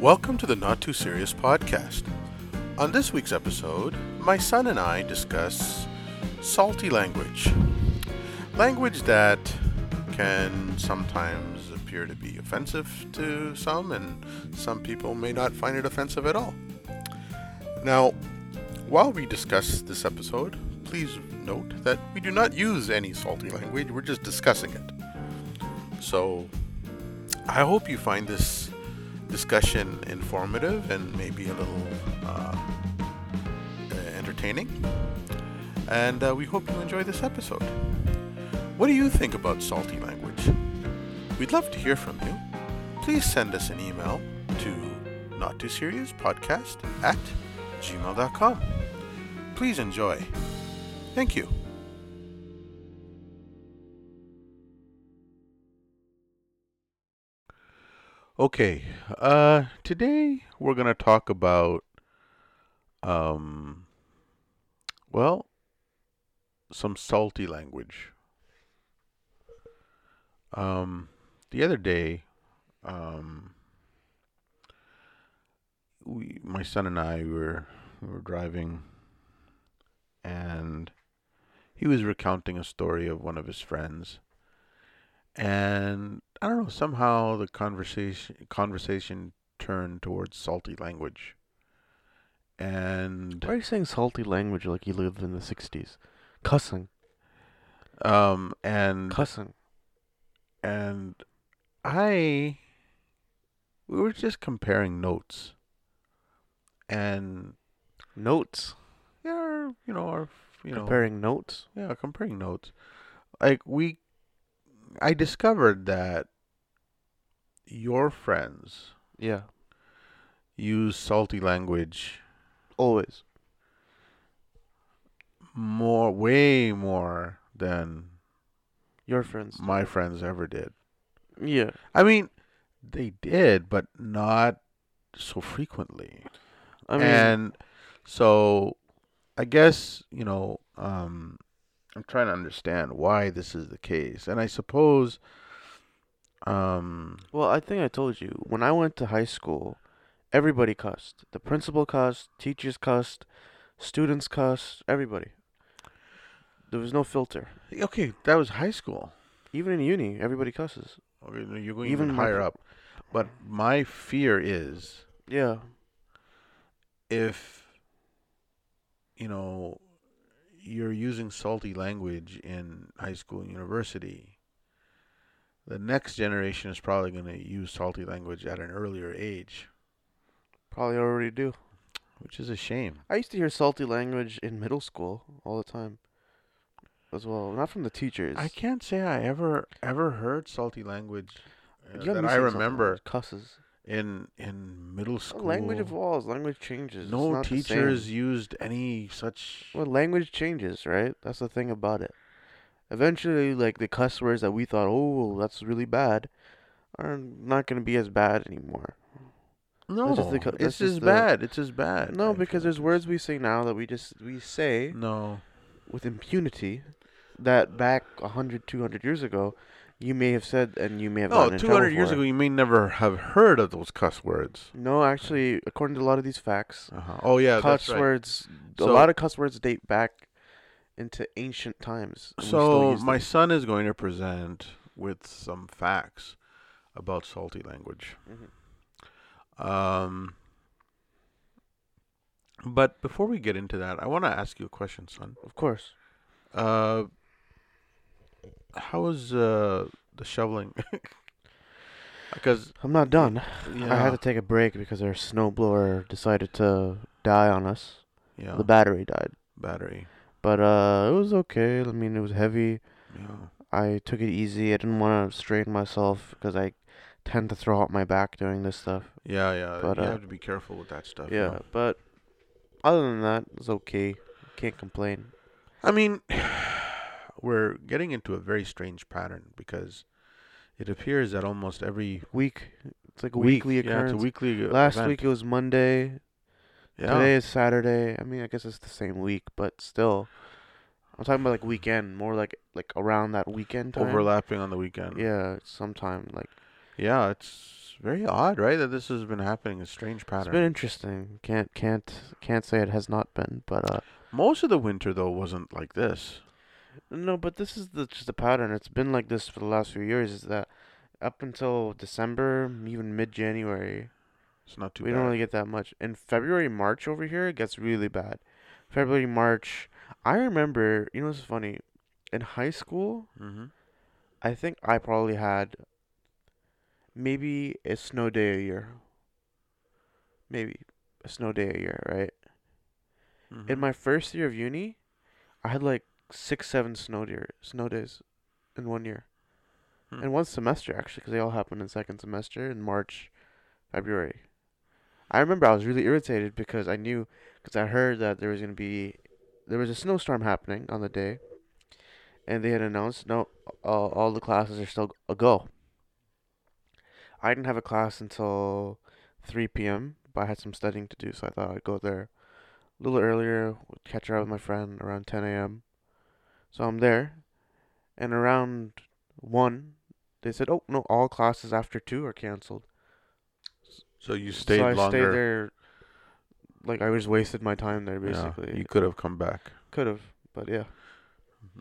Welcome to the Not Too Serious podcast. On this week's episode, my son and I discuss salty language. Language that can sometimes appear to be offensive to some, and some people may not find it offensive at all. Now, while we discuss this episode, please note that we do not use any salty language, we're just discussing it. So, I hope you find this discussion informative and maybe a little uh, entertaining. And uh, we hope you enjoy this episode. What do you think about salty language? We'd love to hear from you. Please send us an email to not too serious podcast at gmail.com. Please enjoy. Thank you. Okay, uh, today we're going to talk about, um, well, some salty language. Um, the other day, um, we, my son and I were, we were driving, and he was recounting a story of one of his friends, and I don't know. Somehow the conversation conversation turned towards salty language, and Why are you saying salty language like you lived in the 60s? Cussing. um and Cussing. and I we were just comparing notes, and Notes. yeah, you know, our you know, Comparing notes. yeah, comparing notes. Like we, I discovered that your friends Yeah. use salty language Always. more, way more than Your friends. my friends ever did. Yeah. I mean, they did, but not so frequently. I mean, and so, I guess you know, um, I'm trying to understand why this is the case, and I suppose, um, well, I think I told you when I went to high school, everybody cussed. The principal cussed, teachers cussed, students cussed, everybody. There was no filter. okay, that was high school. Even in uni, everybody cusses. Okay, you're going Even even higher pr- up, but my fear is Yeah. if you know you're using salty language in high school and university the next generation is probably going to use salty language at an earlier age Probably already do. which is a shame I used to hear salty language in middle school all the time. As well, not from the teachers. i can't say i ever ever heard salty language uh, that i remember cusses. In in middle school language evolves. Language changes. No not the same. teachers used any such Well, language changes, right? That's the thing about it. Eventually, like the cuss words that we thought, oh, that's really bad, are not going to be as bad anymore. no just the it's just as the- bad it's just bad No, because there's words we say now that we just we say no with impunity that back 100, 200 years ago, you may have said and you may have No, 200 years ago, you may never have heard of those cuss words. No, actually, according to a lot of these facts, Uh-huh. Oh, yeah, cuss that's right. words, a lot of cuss words date back into ancient times. and we still So, my son is going to present with some facts about salty language. Mhm. Um, but before we get into that, I want to ask you a question, son. Of course. Uh, how is uh, the shoveling? Because I'm not done. yeah, I had to take a break because our snowblower decided to die on us. yeah, The battery died. battery. But uh, it was okay. I mean, it was heavy. Yeah. I took it easy. I didn't want to strain myself because I tend to throw out my back doing this stuff. Yeah, yeah. But, you uh, have to be careful with that stuff. you Yeah, know. but other than that, it's okay. Can't complain. I mean, we're getting into a very strange pattern because it appears that almost every Week. It's like a week, weekly yeah, occurrence. it's a weekly uh, Last event. week it was Monday. yeah. Today is Saturday. I mean, I guess it's the same week, but still, I'm talking about like weekend, more like like around that weekend time. overlapping on the weekend. Yeah, sometime like Yeah, it's very odd, right? That this has been happening. A strange pattern. It's been interesting. Can't can't can't say it has not been, but uh, Most of the winter though wasn't like this. No, but this is the just a pattern. It's been like this for the last few years. Is that up until December, even mid January, It's not too we bad. don't really get that much. In February, March over here, it gets really bad. February, March. I remember. You know what's funny? In high school, mm-hmm. I think I probably had maybe a snow day a year. Maybe a snow day a year, right? Mm-hmm. In my first year of uni, I had like six, seven snow deer, snow days in one year. Hmm. In one semester, actually, because they all happened in second semester in March, February. I remember I was really irritated because I knew, because I heard that there was going to be, there was a snowstorm happening on the day, and they had announced, no, all, all the classes are still a go. I didn't have a class until 3 p.m., but I had some studying to do, so I thought I'd go there a little earlier, catch up with my friend around 10 a.m. So I'm there, and around 1, they said, oh, no, all classes after 2 are canceled. so you stayed so I longer. stayed there, like, I just wasted my time there, basically. Yeah, you could have come back. Could have, but yeah.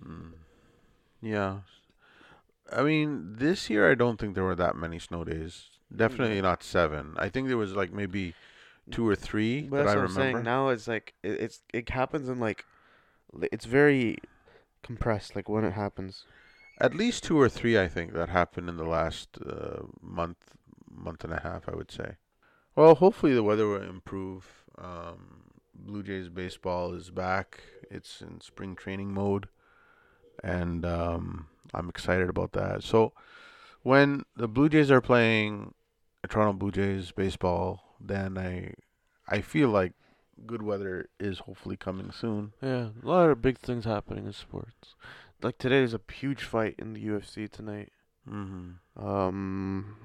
Mm. Yeah. I mean, this year I don't think there were that many snow days. Definitely not seven. I think there was like maybe two or three But that I remember. saying. Now it's like, it, it's, it happens in, like, it's very compressed, like, when it happens. At least two or three, I think, that happened in the last uh, month, month and a half. I would say. Well, hopefully the weather will improve. Um, Blue Jays baseball is back. It's in spring training mode, and um, I'm excited about that. So, when the Blue Jays are playing Toronto Blue Jays baseball, then I, I feel like good weather is hopefully coming soon. Yeah, a lot of big things happening in sports. Like today, is a huge fight in the UFC tonight. Mm-hmm. Um,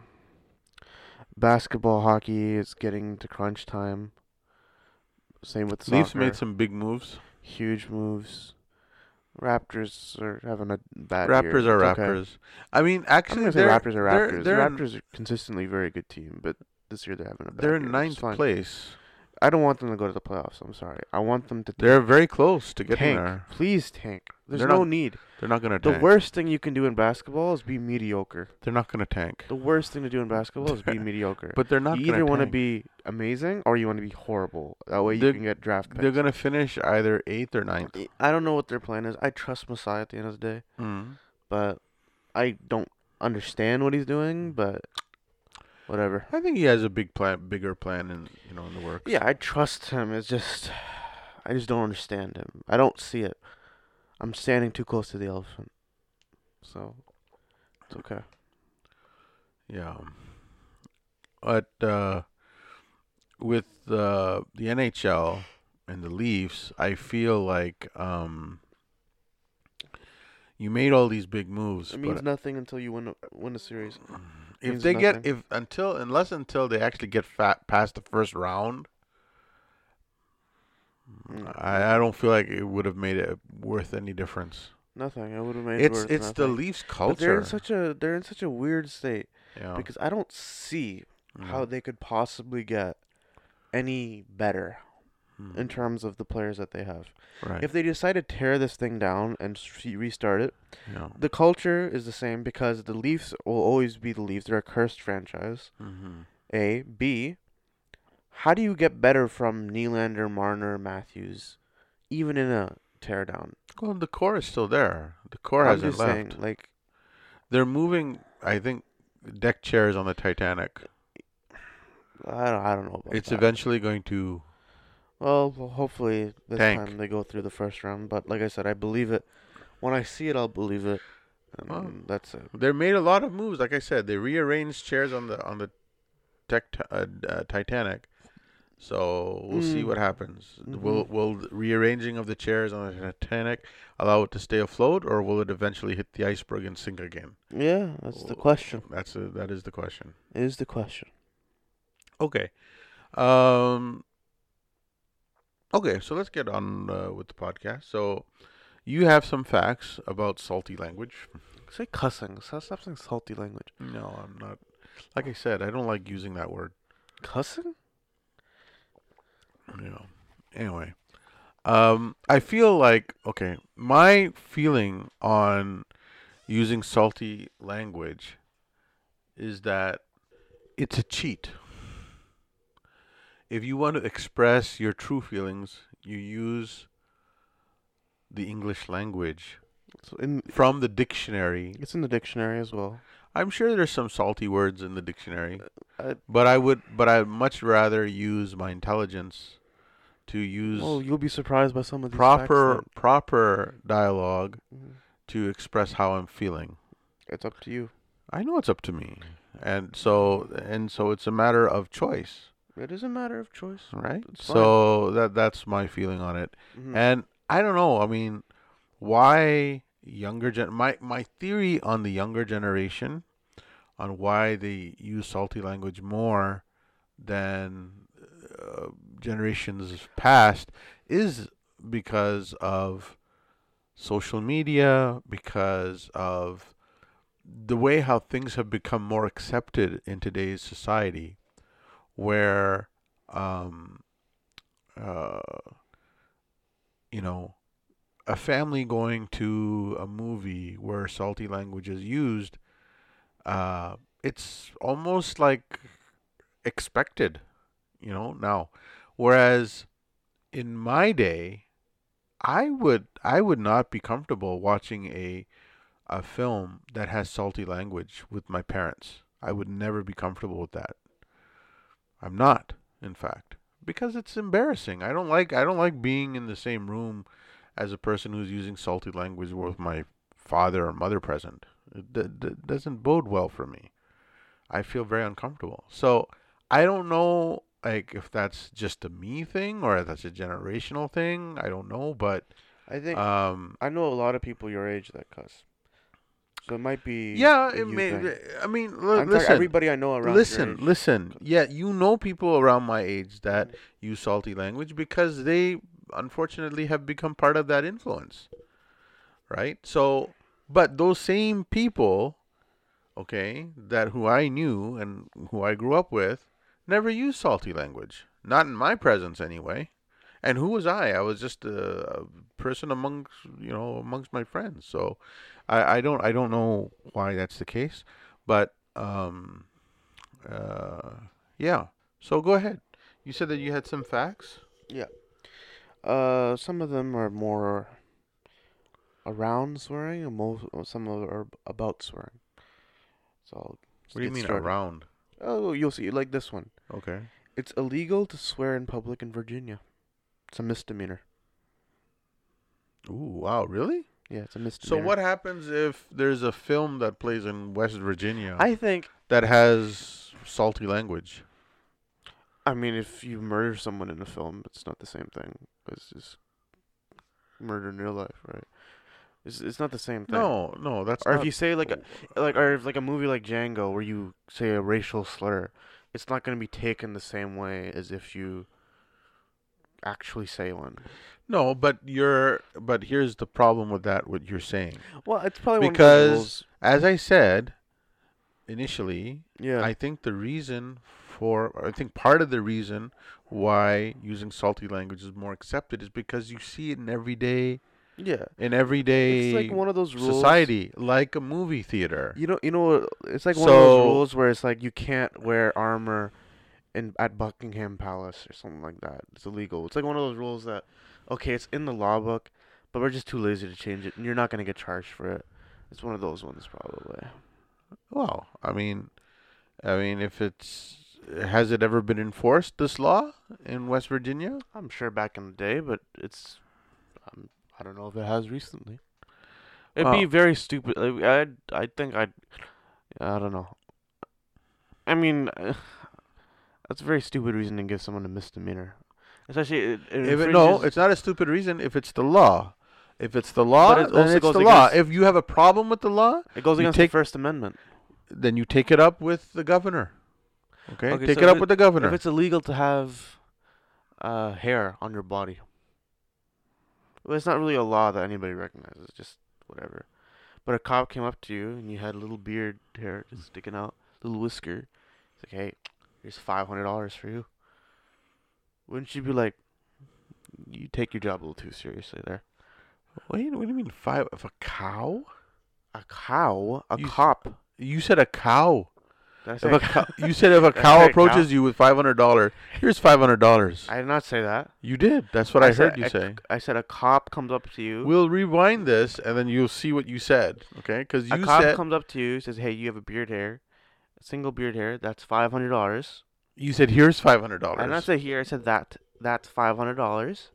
basketball, hockey is getting to crunch time. Same with soccer. Leafs made some big moves. huge moves. Raptors are having a bad Raptors year. are It's okay. Raptors. I mean, actually, they're Raptors are they're- Raptors. They're, the Raptors are consistently a very good team, but this year they're having a bad they're in ninth place. I don't want them to go to the playoffs. I'm sorry. I want them to They're very close to getting tank. there. Please tank. There's They're no not- need. They're not gonna tank The tank. worst thing you can do in basketball is be mediocre. They're not gonna tank. The worst thing to do in basketball is be mediocre. But they're not you either want to be amazing or you want to be horrible. That way you They're- can get draft picks. They're gonna finish either eighth or ninth. I don't know what their plan is. I trust Masai at the end of the day, Mm. but I don't understand what he's doing. But whatever. I think he has a big plan, bigger plan in you know in the works. Yeah, I trust him. It's just I just don't understand him. I don't see it. I'm standing too close to the elephant. So it's okay. Yeah. But uh, with uh, the NHL and the Leafs, I feel like um, you made all these big moves, It means nothing until you win a, win a series. If they get if until unless until they actually get fat past the first round, Mm. I, I don't feel like it would have made it worth any difference. Nothing. It would have made It's worth it's the nothing. Leafs But they're in such a they're in such a weird state Yeah. because I don't see how Mm, they could possibly get any better mm, in terms of the players that they have. right. If they decide to tear this thing down and restart it, yeah. the culture is the same because the Leafs will always be the Leafs. They're a cursed franchise. hmm A, B. How do you get better from Nylander, Marner, Matthews, even in a teardown? Well, the core is still there. The core I'm hasn't left. saying, like, They're moving. I think deck chairs on the Titanic. I don't, I don't know about It's that. eventually going to. Well, well, hopefully this Tank. time they go through the first round. But like I said, I believe it. When I see it, I'll believe it. And Well, that's it. They made a lot of moves. Like I said, they rearranged chairs on the on the tech uh, uh, Titanic. So we'll see Mm. what happens. Mhm. Will will the rearranging of the chairs on the Titanic allow it to stay afloat, or will it eventually hit the iceberg and sink again? Yeah, that's the question. That's a, that is the question. Is the question. Okay. Um. Okay, so let's get on uh, with the podcast. So, you have some facts about salty language. Say cussing. Stop saying salty language. No, I'm not. like I said, I don't like using that word. Cussing? You know. Anyway, um, I feel like okay. My feeling on using salty language is that it's a cheat. If you want to express your true feelings, you use the English language So in from the dictionary. it's in the dictionary as well. I'm sure there's some salty words in the dictionary, I, but I would, but I'd much rather use my intelligence to use well, you'll be surprised by some of these proper proper that, Mhm. to express how I'm feeling. It's up to you. I know it's up to me, and so and so it's a matter of choice, It is a matter of choice. right? It's fine. So that that's my feeling on it, Mhm. and I don't know. I mean, why younger gen? My my theory on the younger generation, on why they use salty language more than uh, generations past, is because of social media, because of the way how things have become more accepted in today's society, where um, uh, you know, a family going to a movie where salty language is used, uh, it's almost like expected, you know, now. Whereas in my day, I would I would not be comfortable watching a a film that has salty language with my parents. I would never be comfortable with that. I'm not, in fact, because it's embarrassing. I don't like I don't like being in the same room as a person who's using salty language with my father or mother present. It d- d- doesn't bode well for me. I feel very uncomfortable. So I don't know like if that's just a me thing or if that's a generational thing. I don't know, but I think um I know a lot of people your age that cuss. So it might be. yeah, it may, thing. I mean, l- listen. everybody I know around. listen, listen. Yeah, you know people around my age that use salty language because they unfortunately have become part of that influence. Right? So, but those same people, okay, that who I knew and who I grew up with never used salty language. Not in my presence anyway. And who was I? I was just a, a person amongst, you know, amongst my friends. So, I, I don't I don't know why that's the case, but um uh yeah. So go ahead. You said that you had some facts? Yeah. Uh, some of them are more around swearing, and most some of them are about swearing. So. I'll What do you mean started. around? Oh, you'll see. Like this one. Okay. It's illegal to swear in public in Virginia. It's a misdemeanor. Ooh, wow, really? Yeah, it's a mystery. So what happens if there's a film that plays in West Virginia I think. that has salty language? I mean, if you murder someone in a film, it's not the same thing. It's just murder in real life, right? It's it's not the same thing. No, no, that's Or if you say like a like or if like a movie like Django where you say a racial slur, it's not gonna be taken the same way as if you actually say one. No, but you're but here's the problem with that what you're saying. Well, it's probably Because- one of those. As I said initially, Yeah. I think the reason for, I think part of the reason why using salty language is more accepted is because you see it in everyday, yeah. in everyday It's like one of those rules. society, like a movie theater. You know, you know, it's like one of those rules where it's like you can't wear armor in at Buckingham Palace or something like that. It's illegal. It's like one of those rules that, okay, it's in the law book, but we're just too lazy to change it, and you're not gonna get charged for it. It's one of those ones probably. Well, I mean, I mean, if it's has it ever been enforced this law in West Virginia? I'm sure back in the day, but it's, um, I don't know if it has recently. It'd be very stupid. I I think I'd, I don't know. I mean, that's a very stupid reason to give someone a misdemeanor, especially it, it If it, no, it's not a stupid reason. If it's the law, if it's the law, it then it's the law. If you have a problem with the law, It goes against take- the First Amendment. then you take it up with the governor. Okay, Okay, take so it up it- with the governor. If it's illegal to have uh, hair on your body, well, it's not really a law that anybody recognizes. It's just whatever. But a cop came up to you and you had a little beard hair just sticking out. little whisker. He's like, hey, here's five hundred dollars for you. Wouldn't you be like, you take your job a little too seriously there? Wait, what do you mean five of a cow? A cow, a You s- cop. You said a cow. Did I say If a cow? cow, you said if a Did I cow say a approaches you with five hundred dollar, here's five hundred dollars. I did not say that. You did. That's what I, said heard you a say. I said a cop comes up to you. We'll rewind this and then you'll see what you said. Okay? Because a you cop said comes up to you, says, "Hey, you have a beard hair, a single beard hair. That's five hundred dollars." You said here's five hundred dollars. I did not say here. I said that. That's five hundred dollars.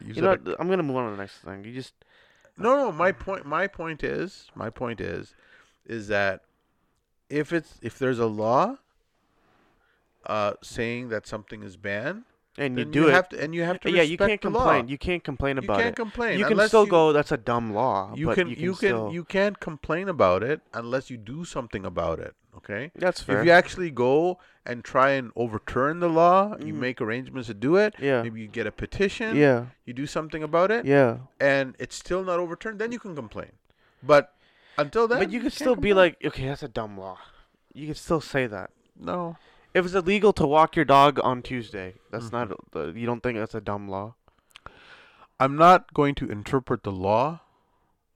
You you know, what, I'm gonna move on to the next thing. You just No, no. My point. My point is. My point is, is that if it's if there's a law, uh, saying that something is banned, and you do it. have to, and you have to. yeah, you can't complain. Law. You can't complain about it. You can't it. complain. you can still you, go. That's a dumb law. You but can. You can, You can. still, You can't complain about it unless you do something about it. Okay. That's fair. If you actually go and try and overturn the law, you Mhm. make arrangements to do it. yeah. Maybe you get a petition. Yeah. You do something about it, Yeah. and it's still not overturned. Then you can complain. But until then, But you can't still be complain. like, okay, that's a dumb law. You can still say that. no. If it's illegal to walk your dog on Tuesday, that's Mhm. not. You don't think that's a dumb law? I'm not going to interpret the law.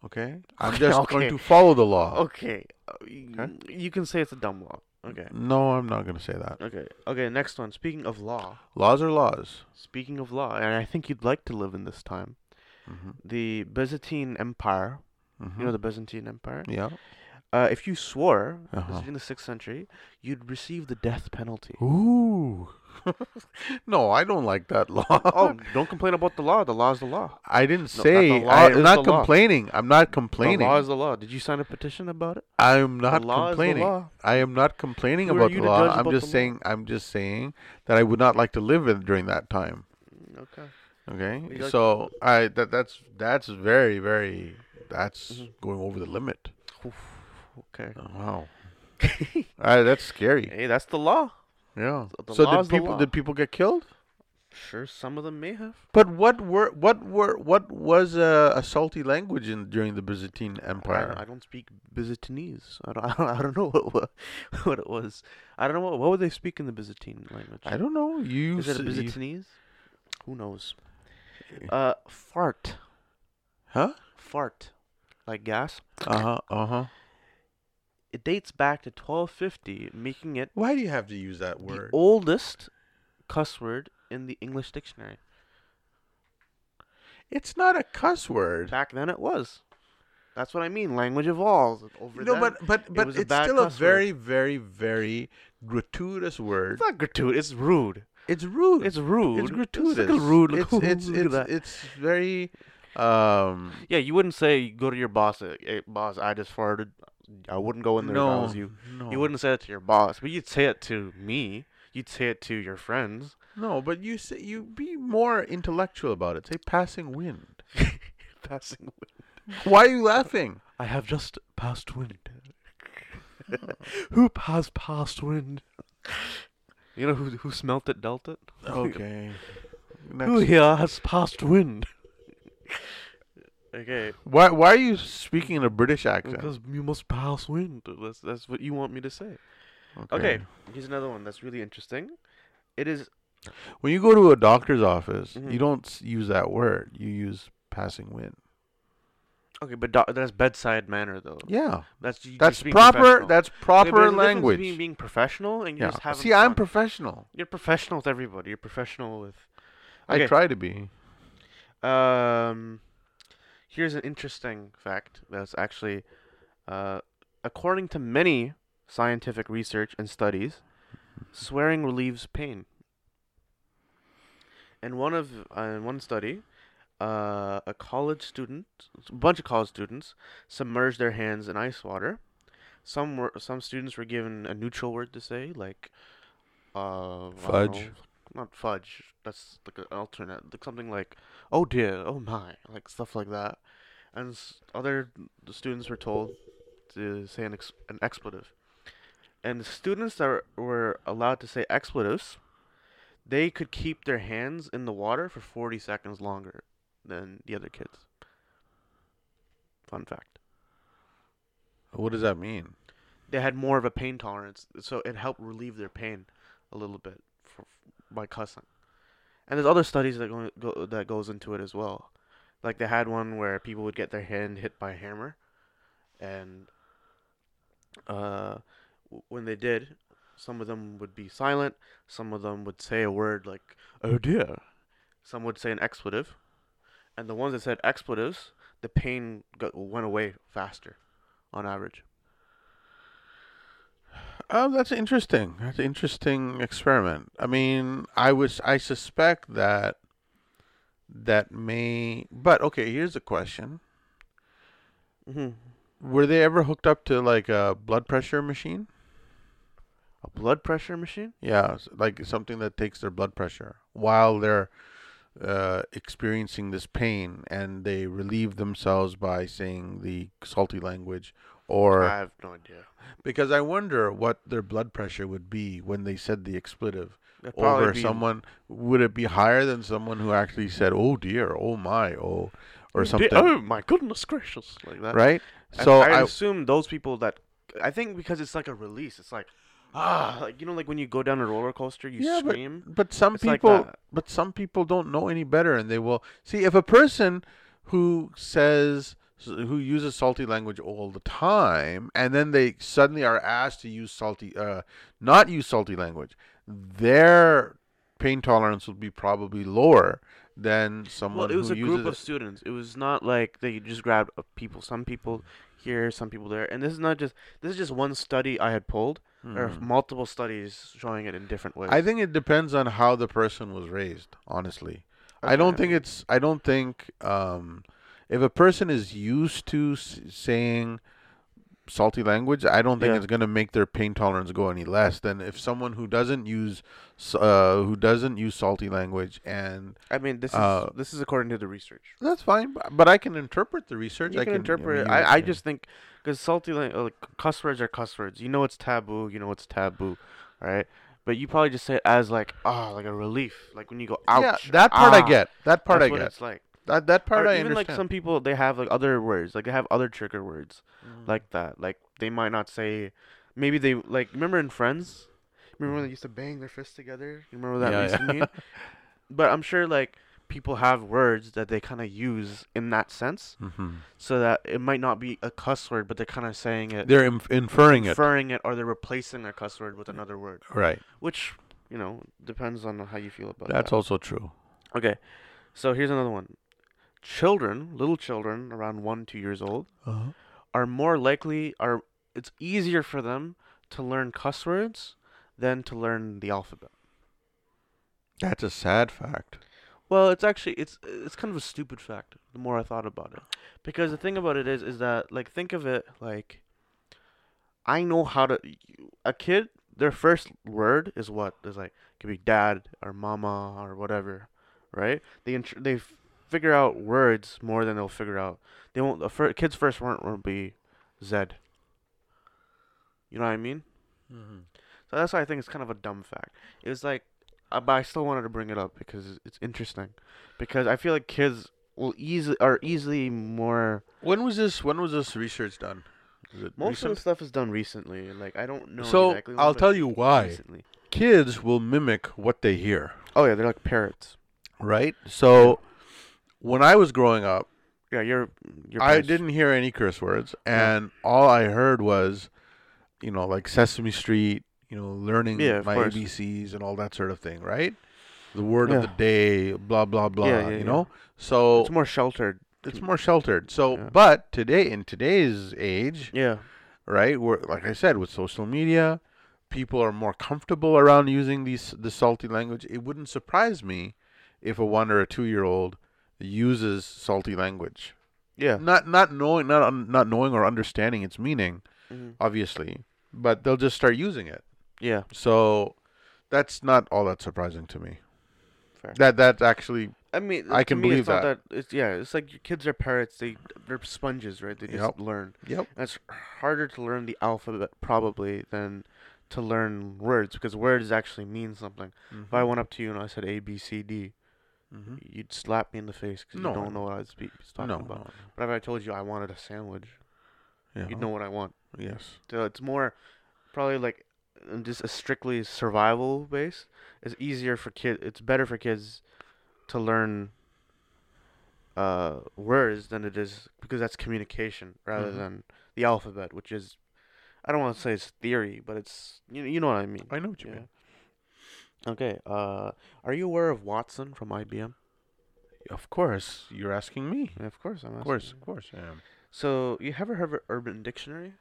Okay. I'm just okay. going to follow the law. Okay. Uh, Okay. You can say it's a dumb law. Okay. No, I'm not going to say that. Okay. Okay. Next one. Speaking of law. Laws are laws. Speaking of law, and I think you'd like to live in this time. Mm-hmm. The Byzantine Empire. You know the Byzantine Empire. yeah. Uh, if you swore, this Uh-huh. is in the sixth century, you'd receive the death penalty. Ooh. no, I don't like that law. oh, don't complain about the law. The law is the law. I didn't No, not say. law I, is am not the law. complaining. I'm not complaining. The law is the law. Did you sign a petition about it? I'm not law complaining. is the law. I am not complaining Who are about you the to law. judge I'm about just the law? saying. I'm just saying that I would not like to live in during that time. Okay. Okay. You like- So I that that's that's very very that's Mhm. going over the limit. Okay. Oh, wow. That's scary. Hey, that's the law. Yeah. the so did people did people get killed? Sure, some of them may have. But what were what were what was uh, a salty language in during the Byzantine Empire? I don't speak Byzantinese. I don't, I don't. I don't know what, what it was. I don't know what what would they speak in the Byzantine language. I don't know. You Is it a Byzantinese? Who knows? Uh, fart, huh? fart, like gas. Uh huh. Uh huh. It dates back to 1250, making it Why do you have to use that the word? oldest cuss word in the English dictionary. It's not a cuss word. Back then, it was. That's what I mean. Language evolves. Over No, then, but but but was a it's bad still a cuss word. very very very gratuitous word. it's not gratuitous. It's rude. It's rude. It's rude. It's gratuitous. It's like a rude. It's look it's at it's, that. it's very um Yeah, you wouldn't say go to your boss. uh, Hey, boss, I just farted. I wouldn't go in there if I no was you. no You wouldn't say it to your boss, but you'd say it to me. You'd say it to your friends. no but you say you be more intellectual about it. Say passing wind. Passing wind. Why are you laughing? I have just passed wind. who has passed wind? You know who who smelt it, dealt it. Okay. Who here has passed wind? Okay, Why why are you speaking in a British accent? because you must pass wind. That's that's what you want me to say. Okay, here's another one that's really interesting. It is When you go to a doctor's office, Mhm. you don't use that word. You use passing wind. okay, but do- that's bedside manner though. Yeah. That's That's proper that's Okay, proper there's language. Between being professional and you Yeah. just having See, I'm professional. You're professional with everybody. You're professional with. I try to be. Um, here's an interesting fact that's actually, uh, according to many scientific research and studies, swearing relieves pain. In one of uh, in one study, uh, a college student, a bunch of college students, submerged their hands in ice water. Some were some students were given a neutral word to say, like uh, Fudge. not fudge. That's like an alternate, like something like "oh dear," "oh my," like stuff like that. And other students were told to say an ex- an expletive. And the students that were- were allowed to say expletives, they could keep their hands in the water for 40 seconds longer than the other kids. Fun fact. What does that mean? they had more of a pain tolerance, so it helped relieve their pain a little bit for, by cussing. And there's other studies that go, go that goes into it as well. Like they had one where people would get their hand hit by a hammer, and uh, when they did, some of them would be silent. Some of them would say a word like "oh dear." Some would say an expletive, and the ones that said expletives, the pain got, went away faster, on average. Oh, that's interesting. That's an interesting experiment. I mean, I was I suspect that that may but okay, here's a question. hmm Were they ever hooked up to like a blood pressure machine? A blood pressure machine? Yeah, like something that takes their blood pressure while they're uh, experiencing this pain and they relieve themselves by saying the salty language or I have no idea. because I wonder what their blood pressure would be when they said the expletive It'd over be- someone would it be higher than someone who actually said oh dear oh my oh or something dear- Oh my goodness gracious! Like that. right And so I, I, assume those people that I think because it's like a release. It's like ah, like you know, like when you go down a roller coaster, you Yeah, scream. but some It's people that. but some people don't know any better and they will see if a person who says who uses salty language all the time and then they suddenly are asked to use salty uh not use salty language their pain tolerance would be probably lower than someone well, it was a group of it. students. It was not like they just grabbed people. Some people here, some people there, and this is not just this is just one study I had pulled. There are Mhm. multiple studies showing it in different ways. I think it depends on how the person was raised, honestly. I don't think it's. I don't think um, if a person is used to s- saying salty language, I don't think Yeah. it's going to make their pain tolerance go any less than if someone who doesn't use uh, who doesn't use salty language and I mean, this uh, is this is according to the research. that's fine. But I can interpret the research. You I can can interpret it. mean, I, I just think because salty like, like cuss words are cuss words. You know it's taboo. You know it's taboo, right? But you probably just say it as like ah like a relief, like when you go ouch. yeah that part I ah." get. That part That's I what get. it's like. That that part or I even understand. like some people they have like other words, like they have other trigger words Mm. like that. Like they might not say, maybe they like remember in Friends, remember when they used to bang their fists together? You remember that Yeah, to yeah. mean? But I'm sure like people have words that they kind of use in that sense, Mhm. so that it might not be a cuss word, but they're kind of saying it, They're inf- inferring it. inferring it, or they're replacing a cuss word with another word, Right. which you know depends on how you feel about it. That's that. also true. Okay, so here's another one. Children, little children, around one two years old, Uh-huh. are more likely are it's easier for them to learn cuss words than to learn the alphabet. That's a sad fact. Well, it's actually it's it's kind of a stupid fact. The more I thought about it, because the thing about it is is that like think of it like I know how to a kid their first word is what is like could be dad or mama or whatever, right? They they figure out words more than they'll figure out. They won't. The fir- kid's first word won't be Zed. You know what I mean? Mm-hmm. So that's why I think it's kind of a dumb fact. It was like, uh, but I still wanted to bring it up because it's- interesting. Because I feel like kids will easily are easily more. When was this? When was this research done? Most recent? of the stuff is done recently. Like I don't know. so exactly I'll tell you why. Recently. Kids will mimic what they hear, Oh yeah, they're like parrots. right? So when I was growing up, Yeah, you're. you're I didn't hear any curse words, and all I heard was, you know, like Sesame Street, you know, learning Yeah, of my course. ABCs and all that sort of thing, right? The word of the day, blah blah blah. Yeah, you yeah. know, so It's more sheltered. it's more sheltered. So, Yeah. but today, in today's age, Yeah. right? Where, like I said, with social media, people are more comfortable around using these the salty language. It wouldn't surprise me if a one or a two year old uses salty language, Yeah. not not knowing not un, not knowing or understanding its meaning, hmm obviously, but they'll just start using it. Yeah. So that's not all that surprising to me. Fair. That that's actually I mean, I can me, believe not that. It's yeah. It's like your kids are parrots. They they're sponges, right? They just Yep. learn. yep. And it's harder to learn the alphabet probably than to learn words because words actually mean something. If I went up to you and I said A B C D, Mhm. you'd slap me in the face because No, you don't know what I was, was talking no, about. no, But if I told you I wanted a sandwich, Yeah. you'd know what I want. Yes. So it's more probably like uh, just a strictly survival base. It's easier for kid. It's better for kids to learn uh words than it is because that's communication rather Mhm. than the alphabet, which is I don't want to say it's theory, but it's you know, you know what I mean. I know what you Yeah. mean. Okay. Uh, are you aware of Watson from IBM? Of course, you're asking me. Of course, I'm Of course, of course, I am. So you ever heard of Urban Dictionary?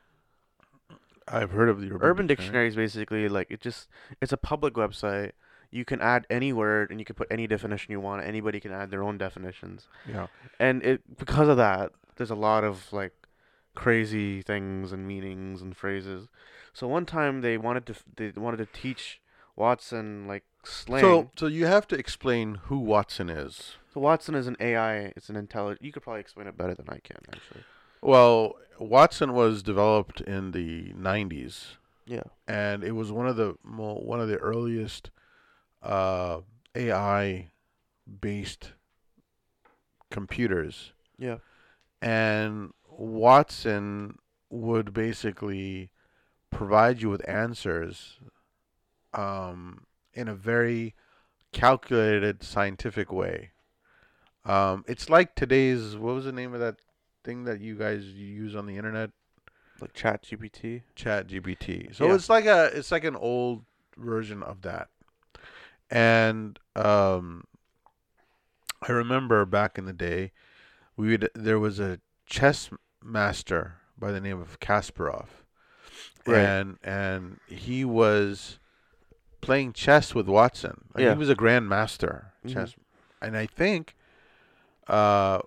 I've heard of the Urban, Urban Dictionary is basically like it just it's a public website. You can add any word and you can put any definition you want. Anybody can add their own definitions. Yeah. And it because of that, there's a lot of like crazy things and meanings and phrases. So one time they wanted to they wanted to teach Watson like slang. So, so you have to explain who Watson is. So Watson is an AI. It's an intelligent. You could probably explain it better than I can, actually. Well, Watson was developed in the 90s, Yeah. and it was one of the one of the earliest uh, AI based computers. Yeah. And Watson would basically provide you with answers um, in a very calculated scientific way. Um, it's like today's what was the name of that thing that you guys use on the internet? Like Chat GPT. Chat GPT. So Yeah. it's like a it's like an old version of that. And um I remember back in the day we would there was a chess master by the name of Kasparov. Right. And and he was playing chess with Watson. Like Yeah. He was a grandmaster Mhm. And I think uh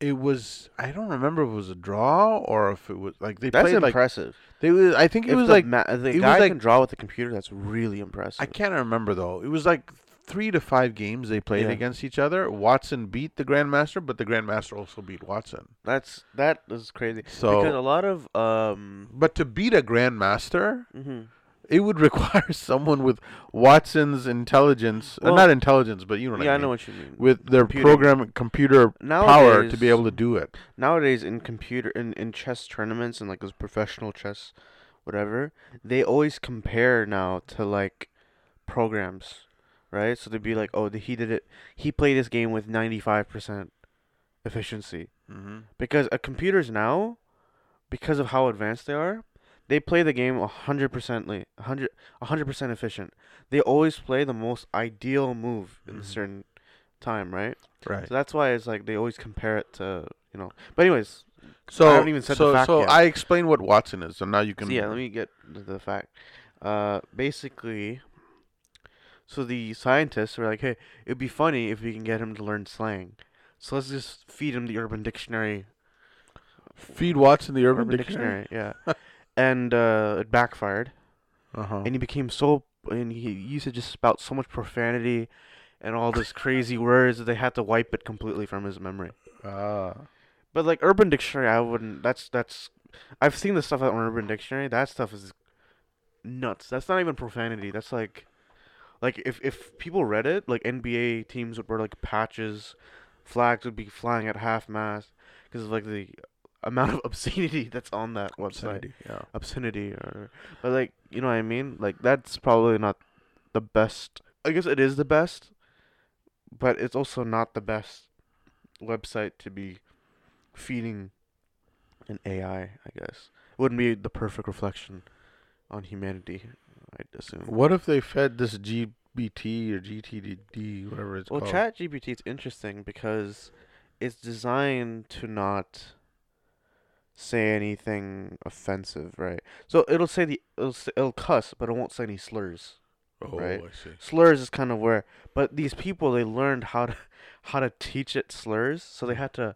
it was I don't remember if it was a draw or if it was like they That's played like impressive. they was I think it if was the like ma- the it was guy like- can draw with the computer. That's really impressive. I can't remember though. It was like three to five games they played Yeah. against each other. Watson beat the Grandmaster, but the Grandmaster also beat Watson. That's that is crazy. So, because a lot of um. but to beat a Grandmaster, mhm. It would require someone with Watson's intelligence, uh, not intelligence, but you know what yeah, I I know what you mean. with their Computing. program computer power to be able to do it. nowadays in computer in, in chess tournaments and like those professional chess whatever they always compare now to like programs right so they'd be like oh the, he did it he played this game with 95% efficiency Mm-hmm. because a computers now because of how advanced they are they play the game 100% 100 100% efficient they always play the most ideal move in Mhm. a certain time right Right. so that's why it's like they always compare it to you know but anyways So, haven't even said the so, fact so yet. I explained what Watson is, so now you can. So yeah, let me get to the fact. Uh, basically, so the scientists were like, "Hey, it'd be funny if we can get him to learn slang. So let's just feed him the Urban Dictionary." feed Watson the Urban, Dictionary. yeah. and uh, it backfired, Uh-huh. and he became so, and he used to just spout so much profanity, and all this crazy words that they had to wipe it completely from his memory. Ah. But like Urban Dictionary, I wouldn't. That's that's. I've seen the stuff on Urban Dictionary. That stuff is nuts. That's not even profanity. That's like, like if if people read it, like NBA teams would wear like patches, flags would be flying at half mast because of like the amount of obscenity that's on that website. Obscenity, Yeah. Obscenity, or but like you know what I mean. Like that's probably not the best. I guess it is the best, but it's also not the best website to be feeding an AI, I guess. it Wouldn't be the perfect reflection on humanity, I'd assume. What if they fed this GBT or GTD, whatever it's Well, called? Well, ChatGPT is interesting because it's designed to not say anything offensive, right? So it'll say the it'll it'll cuss, but it won't say any slurs. oh, right. Slurs is kind of where, but these people they learned how to how to teach it slurs, so they had to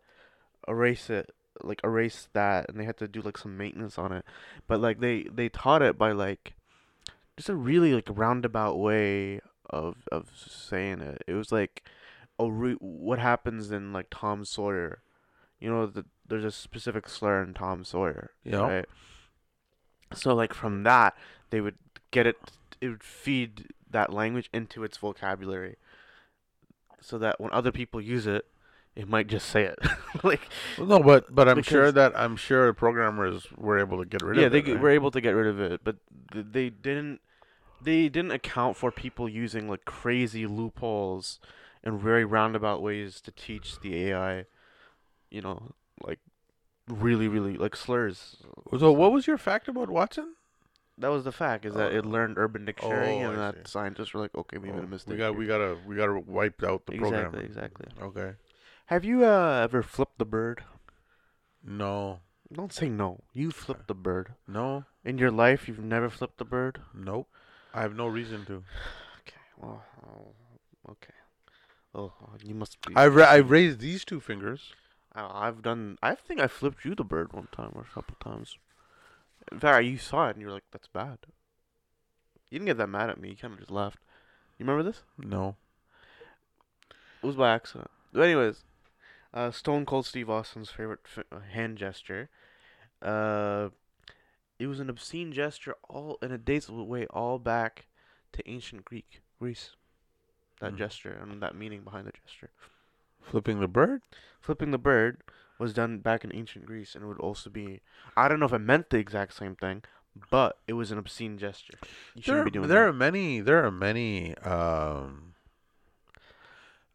erase it, like erase that, and they had to do like some maintenance on it. But like they they taught it by like just a really like roundabout way of of saying it. It was like a re- what happens in like Tom Sawyer. You know, the, there's a specific slur in Tom Sawyer. Yeah. Right. So like from that, they would get it. It would feed that language into its vocabulary, so that when other people use it, it might just say it. like Well, no, but but I'm sure that I'm sure programmers were able to get rid yeah, of they it. g- right? were able to get rid of it, but th- they didn't. They didn't account for people using like crazy loopholes and very roundabout ways to teach the AI. You know, like really, really like slurs. So what was your fact about Watson? That was the fact is that it Oh. learned Urban Dictionary, Oh, and I that see. scientists were like, okay, we made Oh, a mistake. We got here." we gotta we gotta wipe out the exactly, program. exactly. Okay. Have you uh, ever flipped the bird? No. Don't say no. You flipped the bird. No. In your life, you've never flipped the bird? Nope. I have no reason to. Okay. Well, oh, okay. Oh, you must be. I've ra- I've raised these two fingers. I've done. I think I flipped you the bird one time or a couple times. In fact, you saw it and you were like, "That's bad." You didn't get that mad at me. You kind of just laughed. You remember this? No. It was by accident. But anyways, uh, Stone Cold Steve Austin's favorite fi- uh, hand gesture. Uh, it was an obscene gesture, all and it dates way all back to ancient Greek, Greece. That Mhm. gesture and that meaning behind the gesture. Flipping the bird? Flipping the bird was done back in ancient Greece, and it would also be. I don't know if it meant the exact same thing, but it was an obscene gesture. You There, shouldn't be doing there that. are many. There are many. Um,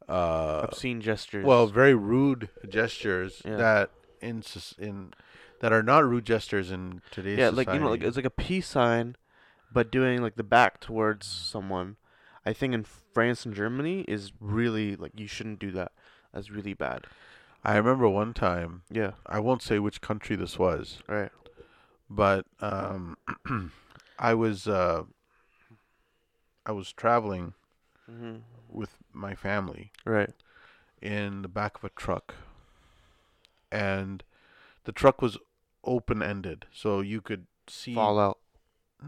uh, obscene gestures. well, very rude gestures Yeah. that in in that are not rude gestures in today's yeah, like you know, like it's like a peace sign, but doing like the back towards someone. I think in France and Germany is really like you shouldn't do that. That's really bad. I remember one time. Yeah. I won't say which country this was, Right. but um, I was uh, I was traveling Mhm. with my family Right. in the back of a truck, and the truck was open ended, so you could see. Fall out.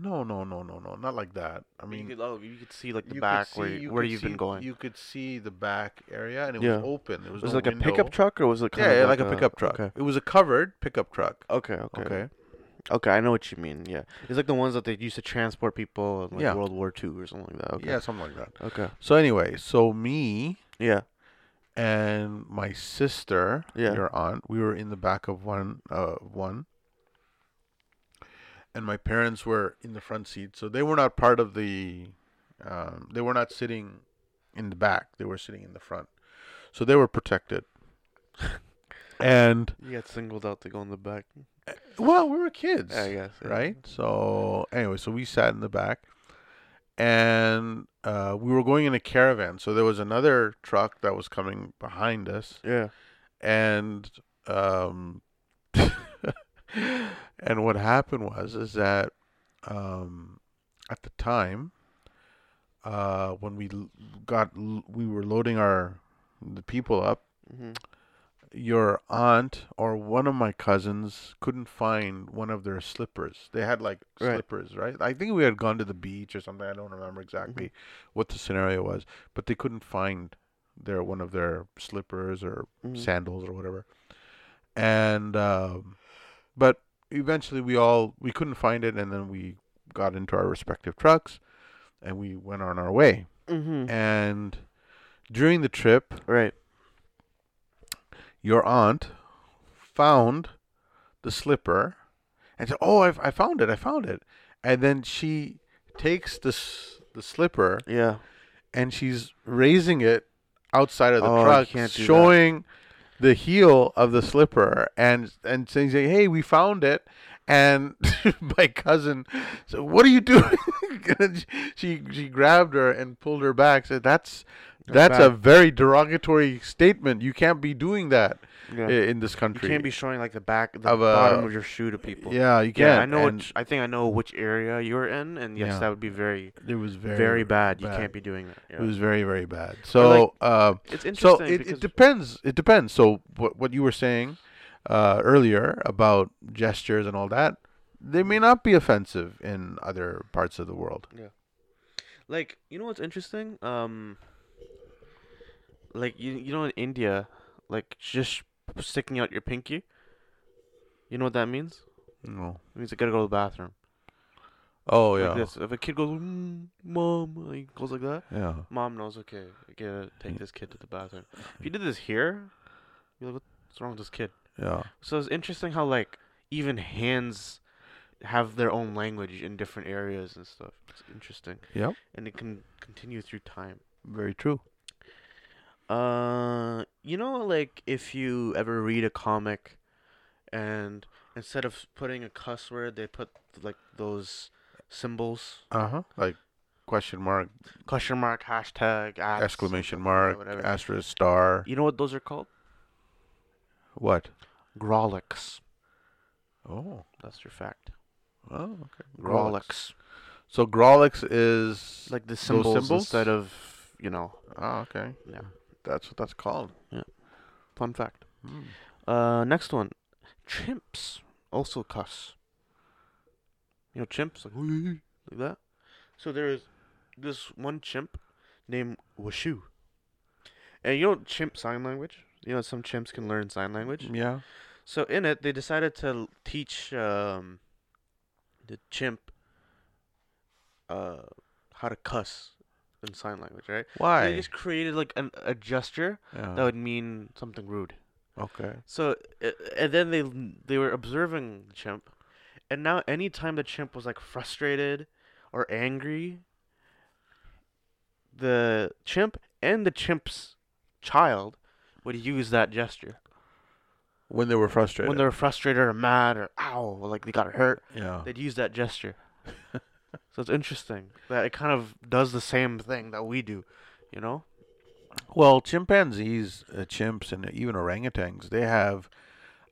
No, no, no, no, no, not like that. I I mean, mean, you could, oh, you could see like the you could back where see- you, you where you've see- been going. You could see the back area, and it Yeah. was open. There was, was no it like a pickup truck or was it kind Yeah, of yeah, like, a pickup truck. Okay. It was a covered pickup truck. Okay. Okay. Okay. Okay. I know what you mean. Yeah. It's like the ones that they used to transport people in like Yeah. World War II or something like that. Okay. Yeah, something like that. Okay. So anyway, so me Yeah. and my sister, Yeah. your aunt, we were in the back of one, uh, one, and my parents were in the front seat. So they were not part of the, um, they were not sitting in the back. They were sitting in the front, so they were protected. and You got singled out to go in the back. well, we were kids, I guess. yeah. right? So anyway, so we sat in the back, and uh, we were going in a caravan. So there was another truck that was coming behind us, Yeah. and um, and what happened was is that um, at the time uh, when we got we were loading our the people up hmm your aunt or one of my cousins couldn't find one of their slippers. They had like Right. slippers, right? I think we had gone to the beach or something. I don't remember exactly what the scenario was, but they couldn't find their one of their slippers or Mhm. sandals or whatever. And um, but eventually we all we couldn't find it, and then we got into our respective trucks, and we went on our way. Mhm. And during the trip, Right. your aunt found the slipper and said, "Oh, I, I found it! I found it!" And then she takes this the slipper Yeah. and she's raising it outside of the Oh, truck, do that. The heel of the slipper and and saying, "Hey, we found it." And my cousin said, "What are you doing?" she she grabbed her and pulled her back. Said, "That's that's a very derogatory statement. You can't be doing that Yeah. in this country. You can't be showing like the back, the Of bottom a- of your shoe to people. Yeah, you can't. Yeah, I know. Which, I think I know which area you're in, and yes, Yeah. that would be very, it was very very, bad. You can't be doing that. It was very very bad. So uh, it's so interesting it, it depends. It depends. So what what you were saying uh, earlier about gestures and all that, they may not be offensive in other parts of the world. Yeah. like you know what's interesting um like you you know in india like just sticking out your pinky you know what that means No. it means i gotta go to the bathroom Oh like yeah. this. if a kid goes mm, mom like goes like that Yeah. mom knows okay i gotta take this kid to the bathroom if you did this here You're like, what's wrong with this kid? Yeah. So it's interesting how like even hands have their own language in different areas and stuff. It's interesting. Yeah. And it can continue through time. Very true. Uh, you know, like if you ever read a comic, and instead of putting a cuss word, they put like those symbols, Uh huh. Like question mark, question mark, hashtag, at, exclamation mark, whatever. asterisk, star. You know what those are called? What? Grawlix. Oh. That's your fact. Oh, okay. Grawlix. So Grawlix is Like the symbols, symbols? instead of you know. Oh, okay. Yeah. That's what that's called. Yeah. Fun fact. Hmm. Uh, next one. Chimps also cuss. You know, chimps like like that. So there's this one chimp named Washoe. And you know chimp sign language? You know some chimps can learn sign language. Yeah. So in it, they decided to teach um, the chimp uh, how to cuss in sign language, right? Why? they just created like an, a gesture yeah. that would mean something rude. okay. So, and then they they were observing the chimp, and now anytime the chimp was like frustrated or angry, the chimp and the chimp's child would use that gesture When they were frustrated. when they were frustrated or mad or ow, like they got hurt. yeah. They'd use that gesture. so it's interesting that it kind of does the same thing that we do, you know? Well, chimpanzees, uh, chimps, and even orangutans, they have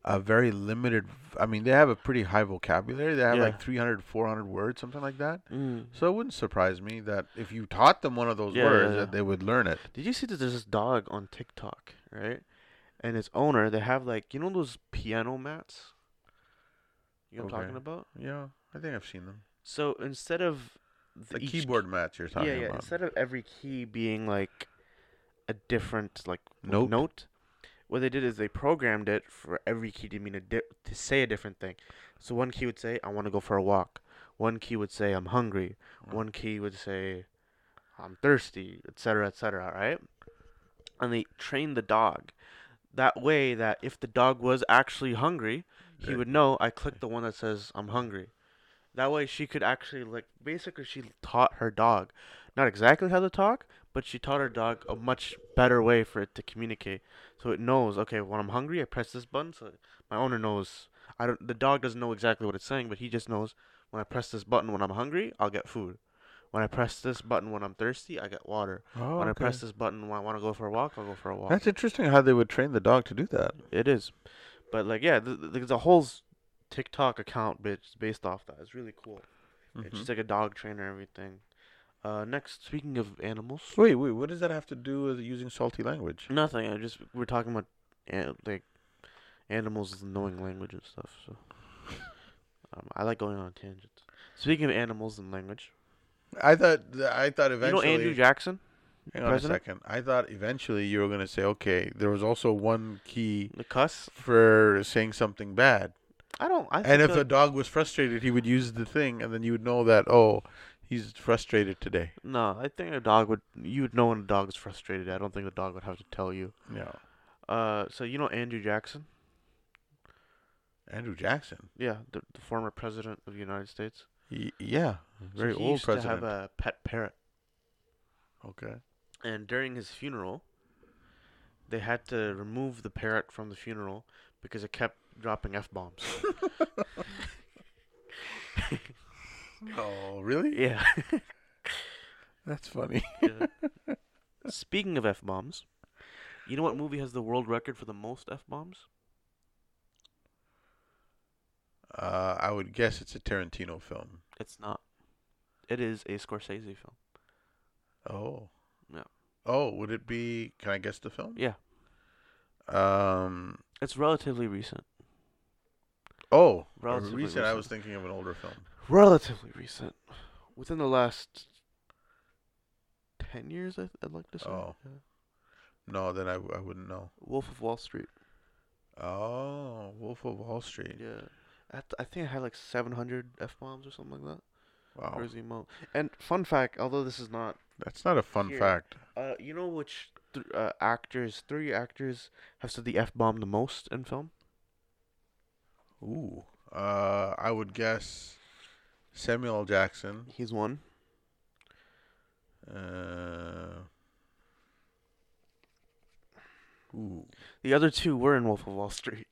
a very limited. I mean, they have a pretty high vocabulary. They have Yeah. like 300, 400 words, something like that. Mm. So it wouldn't surprise me that if you taught them one of those Yeah, words, yeah. that they would learn it. Did you see that there's this dog on TikTok, right? And its owner, they have like you know those piano mats. You know what I'm talking about? Yeah, I think I've seen them. So instead of The each keyboard mats you're talking yeah, yeah. about. Instead of every key being like a different like Note? note, what they did is they programmed it for every key to mean a di- to say a different thing. So one key would say, "I want to go for a walk." One key would say, "I'm hungry." Mm. One key would say, "I'm thirsty," etc., etc. Right? And they trained the dog that way that if the dog was actually hungry, he would know I clicked the one that says I'm hungry. That way she could actually like basically she taught her dog not exactly how to talk, but she taught her dog a much better way for it to communicate. So it knows, okay, when I'm hungry, I press this button so my owner knows I don't the dog doesn't know exactly what it's saying, but he just knows when I press this button when I'm hungry, I'll get food. When I press this button when I'm thirsty, I get water. Oh, when I press this button when I want to go for a walk, I'll go for a walk. That's interesting how they would train the dog to do that. It is, but like yeah, the, th- there's a whole TikTok account bitch based off that. It's really cool. It's Mhm. just like a dog trainer and everything. Uh, next, speaking of animals, Wait, wait. What does that have to do with using salty language? nothing. I just we're talking about an- like animals knowing language and stuff. So um, I like going on tangents. Speaking of animals and language, I thought. I thought eventually. you know. Andrew Jackson, hang on president? a second. I thought eventually you were going to say, okay, there was also one key the cuss. for saying something bad, I don't. I and if the dog was frustrated, he would use the thing, and then you would know that oh, he's frustrated today. no, I think a dog would. You would know when a dog is frustrated. I don't think the dog would have to tell you. Yeah. Uh, so you know Andrew Jackson. Andrew Jackson. Yeah, the, the former president of the United States. Y- yeah. Very so he old used president. to have a pet parrot, okay. and during his funeral, they had to remove the parrot from the funeral because it kept dropping f bombs. Oh, really? yeah. That's funny. yeah. Speaking of f bombs, you know what movie has the world record for the most f bombs? Uh, I would guess it's a Tarantino film. It's not. It is a Scorsese film. Oh. Yeah. Oh, would it be? Can I guess the film? Yeah, Um. it's relatively recent. Oh, Relatively recent. I was thinking of an older film. Relatively recent. Within the last ten years, I I'd like to say. Oh. Yeah. No, then I, I wouldn't know. Wolf of Wall Street. Oh, Wolf of Wall Street. Yeah. I, th- I think I had like 700 F bombs or something like that. Wow, Crazy amount. And fun fact, although this is not, that's not a fun Here. fact. uh, you know which th- uh, actors, three actors have said the f bomb the most in film? Ooh. Uh, I would guess Samuel L. Jackson. He's one. Uh. Ooh. The other two were in Wolf of Wall Street.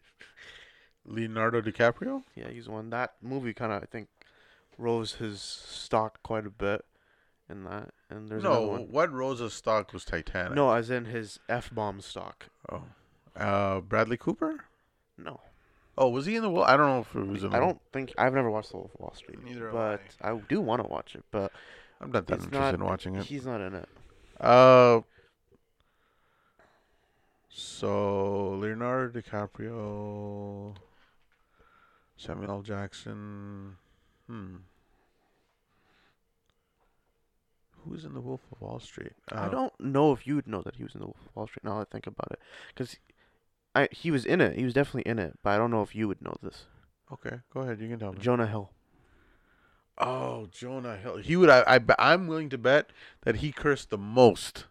Leonardo DiCaprio. Yeah, he's one. That movie kind of I think rose his stock quite a bit in that. And there's no, what rose his stock was Titanic. No, as in his f bomb stock. Oh. Uh, Bradley Cooper. No, Oh, was he in the? Wall? I don't know if it was. In I don't think I've never watched The Wolf of Wall Street. Neither have but I. do want to watch it. But I'm not that interested not. in watching it. He's not in it. Uh. So Leonardo DiCaprio, Samuel L. Jackson. Hmm. Who's in The Wolf of Wall Street? I Uh, don't know if you would know that he was in The Wolf of Wall Street. Now that I think about it, because I he was in it. He was definitely in it. But I don't know if you would know this. Okay, go ahead. You can tell me. Jonah Hill. Oh, Jonah Hill. He would. I. I. I'm willing to bet that he cursed the most.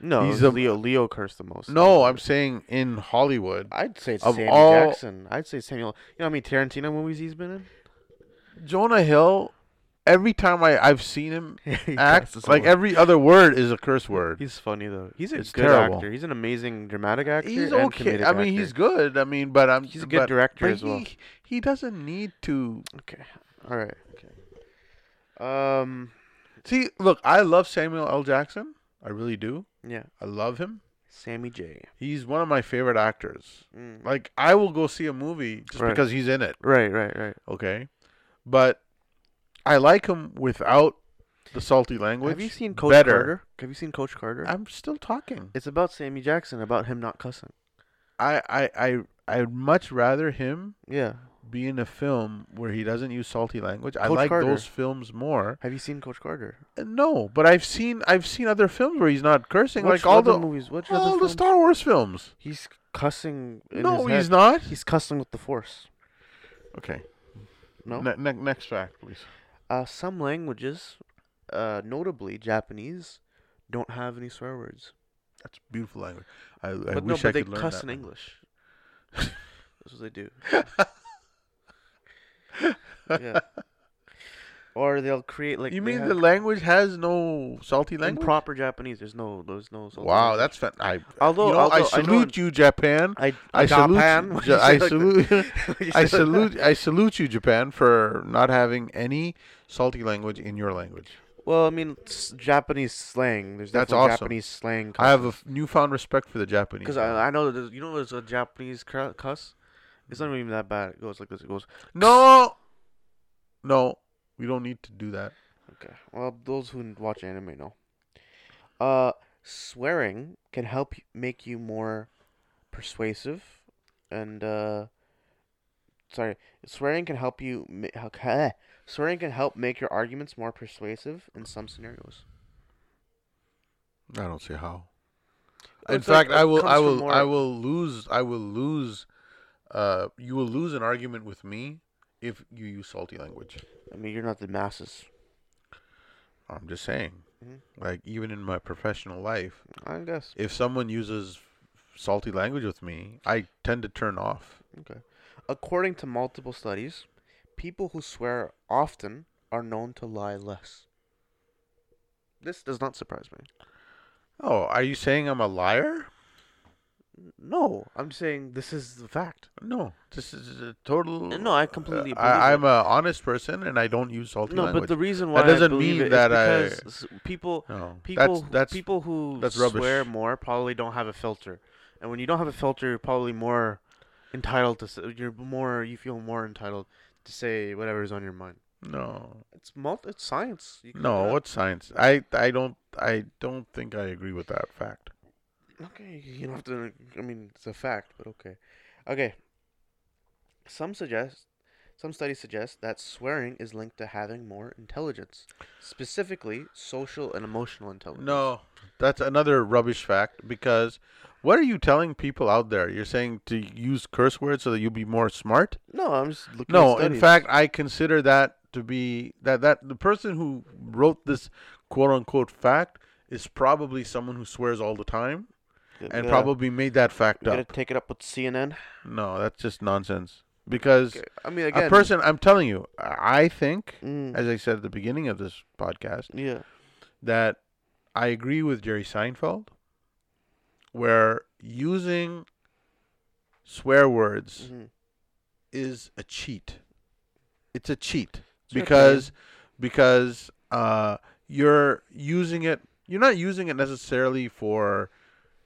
No, He's he's a- Leo. Leo cursed the most. No, I'm saying in Hollywood. I'd say it's Samuel all- Jackson. I'd say Samuel. You know I mean Tarantino movies he's been in? Jonah Hill. Every time I I've seen him act, like every other word is a curse word. He's funny though. He's a It's good terrible. actor. He's an amazing dramatic actor. He's okay. I mean, actor. he's good. I mean, but I'm. He's a good but- director but as well. He, he doesn't need to. Okay. All right. Okay. Um. See, look, I love Samuel L. Jackson. I really do. Yeah. I love him. Sammy J. He's one of my favorite actors. Mm. Like, I will go see a movie just Right. because he's in it. Right. Right. Right. Okay, but I like him without the salty language. Have you seen Coach better. Carter? Have you seen Coach Carter? I'm still talking. it's about Sammy Jackson, about him not cussing. I I I I'd much rather him Yeah. be in a film where he doesn't use salty language. I like Carter. those films more. Have you seen Coach Carter? Uh, No, but I've seen I've seen other films where he's not cursing, Which like all the movies? Which all the? Star Wars films. He's cussing. In no, he's not. He's cussing with the Force. Okay. No. Ne- ne- next fact, please. Uh, some languages, uh, notably Japanese, don't have any swear words. That's a beautiful language. I, I but wish no, I but they could learn cuss that. in language. English. That's what they do. yeah. Or they'll create like you mean have- the language has no salty in language? proper Japanese? There's no, there's no. salty Wow, language. that's fan- I. Although, you know, although I salute you, Japan. I, I salute. Japan, you- when Ja- you I salute. I say like that. salute. I salute you, Japan, for not having any salty language in your language. Well, I mean, Japanese slang. There's That's awesome. Japanese slang. I have a f- newfound respect for the Japanese. because I, I know that you know there's a Japanese cuss. It's not even that bad. It goes like this. It goes. no, no, we don't need to do that. Okay. Well, those who watch anime know. Uh, swearing can help make you more persuasive, and uh, sorry, swearing can help you. Ma- how ca- swearing can help make your arguments more persuasive in some scenarios. I don't see how. In it's like fact, I will. I will. more- I will lose. I will lose. Uh, you will lose an argument with me if you use salty language. I mean, you're not the masses. I'm just saying. Mhm. Like even in my professional life, I guess. if someone uses salty language with me, I tend to turn off. Okay. According to multiple studies, people who swear often are known to lie less. This does not surprise me. Oh, are you saying I'm a liar? No, I'm saying this is the fact. No, this is a total. No, I completely uh, I, I'm a honest person, and I don't use salty No, language. but the reason why that doesn't I mean that I- because s- people no, people that's that's people who that's swear more probably don't have a filter, and when you don't have a filter, you're probably more entitled to. You're more you feel more entitled to say whatever is on your mind. no, It's multi, It's science. No. it up. What's science? I I don't I don't think I agree with that fact. Okay, you don't have to. I mean, it's a fact, but okay. Okay. Some suggest, some studies suggest that swearing is linked to having more intelligence, specifically social and emotional intelligence. No, that's another rubbish fact because what are you telling people out there? You're saying to use curse words so that you'll be more smart? no, I'm just looking. No, in fact, I consider that to be that that the person who wrote this quote unquote fact is probably someone who swears all the time and probably made that fact up. take it up with CNN. No, that's just nonsense. Because Okay, I mean, again, a person, I'm telling you, I think, Mm, as I said at the beginning of this podcast, yeah. that I agree with Jerry Seinfeld, where using swear words mhm. is a cheat. It's a cheat It's because because uh, you're using it. You're not using it necessarily for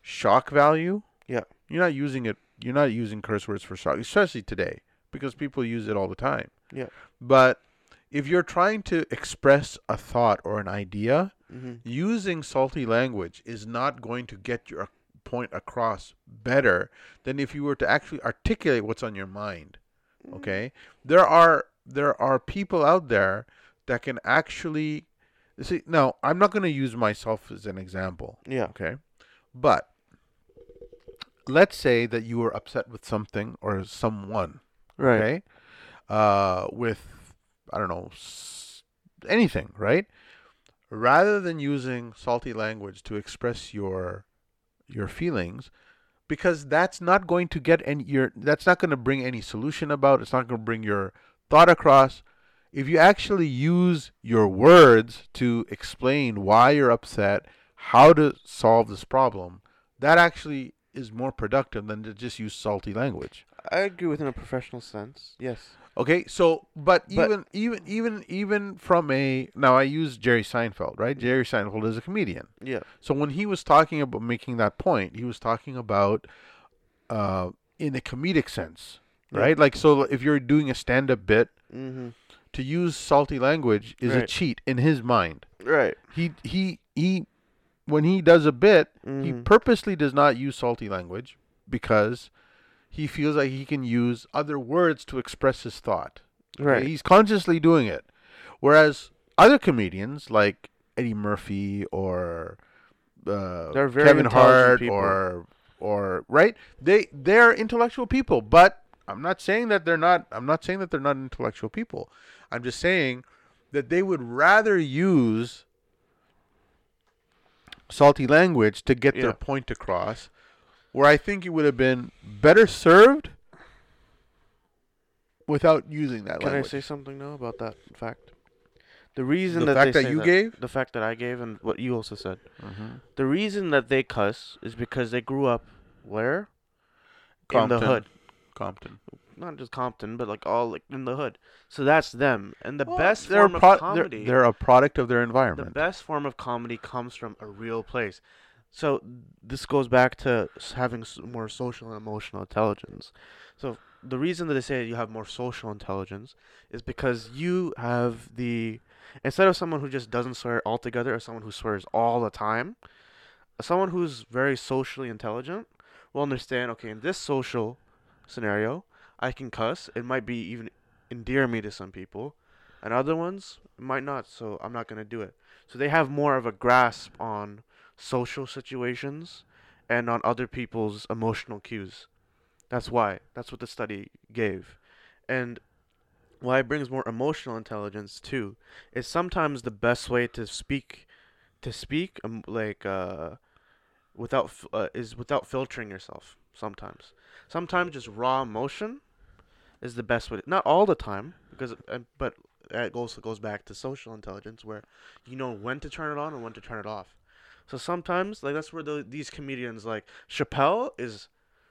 shock value. Yeah. You're not using it. You're not using curse words for shock, especially today, because people use it all the time. Yeah. But if you're trying to express a thought or an idea, Mhm. using salty language is not going to get your point across better than if you were to actually articulate what's on your mind okay there are there are people out there that can actually see now i'm not going to use myself as an example Yeah. okay but let's say that you were upset with something or someone Right. okay? Uh with i don't know anything right? Rather than using salty language to express your your feelings because that's not going to get any your that's not going to bring any solution about it's not going to bring your thought across. If you actually use your words to explain why you're upset how to solve this problem that actually is more productive than to just use salty language I agree with in a professional sense. Yes. Okay, so but, But- even even even even from a now I use Jerry Seinfeld, right? Jerry Seinfeld is a comedian. Yeah. So when he was talking about making that point, he was talking about uh in a comedic sense, Yeah. right? Like so if you're doing a stand-up bit Mhm. to use salty language is a cheat in his mind. Right. He he he when he does a bit, he Mhm. purposely does not use salty language because he feels like he can use other words to express his thought. Right. He's consciously doing it. Whereas other comedians like Eddie Murphy or uh, Kevin Hart people. or or right, they they're intellectual people. But I'm not saying that they're not. I'm not saying that they're not intellectual people. I'm just saying that they would rather use salty language to get Yeah. their point across. Where I think it would have been better served without using that Can I say something now about that fact? The reason The that fact they that you gave? the fact that I gave, and what you also said, Mhm. the reason that they cuss is because they grew up where? In the hood, Compton. Not just Compton, but like all like in the hood. So that's them, and the Well, best they're, form a pro- of they're- comedy. They're, a product of their environment. the best form of comedy comes from a real place. So this goes back to having more social and emotional intelligence. So the reason that they say you have more social intelligence is because you have the instead of someone who just doesn't swear altogether or someone who swears all the time, someone who's very socially intelligent will understand. Okay, in this social scenario, I can cuss. It might be even endear me to some people, and other ones might not. So I'm not gonna do it. So they have more of a grasp on social situations and on other people's emotional cues. That's why. That's what the study gave. And why it brings more emotional intelligence too is sometimes the best way to speak to speak um, like uh without uh, is without filtering yourself sometimes. Sometimes just raw emotion is the best way. Not all the time because uh, but it also goes back to social intelligence where you know when to turn it on and when to turn it off. So sometimes, like that's where the, these comedians, like Chappelle, is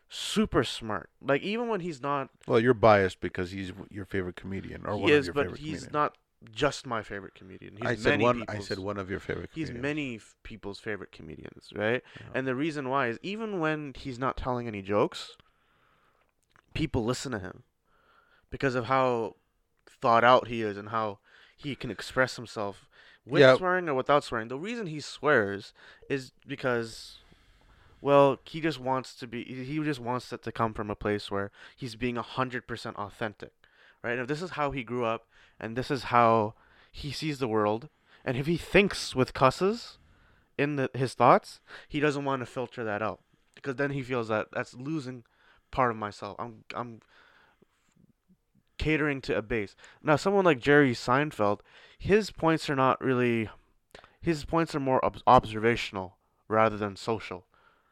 super smart. Like even when he's not, well, you're biased because he's your favorite comedian or one he of is, your but favorite he's comedians. not just my favorite comedian. He's I said one. I said one of your favorite. He's comedians. many f- people's favorite comedians, right? Yeah. And the reason why is even when he's not telling any jokes, people listen to him because of how thought out he is and how he can express himself with Yeah. swearing or without swearing. The reason he swears is because well, he just wants to be he just wants it to come from a place where he's being 100% authentic. Right? And if this is how he grew up and this is how he sees the world and if he thinks with cusses in the, his thoughts, he doesn't want to filter that out because then he feels that that's losing part of myself. I'm I'm catering to a base. Now, someone like Jerry Seinfeld, his points are not really his points are more ob- observational rather than social,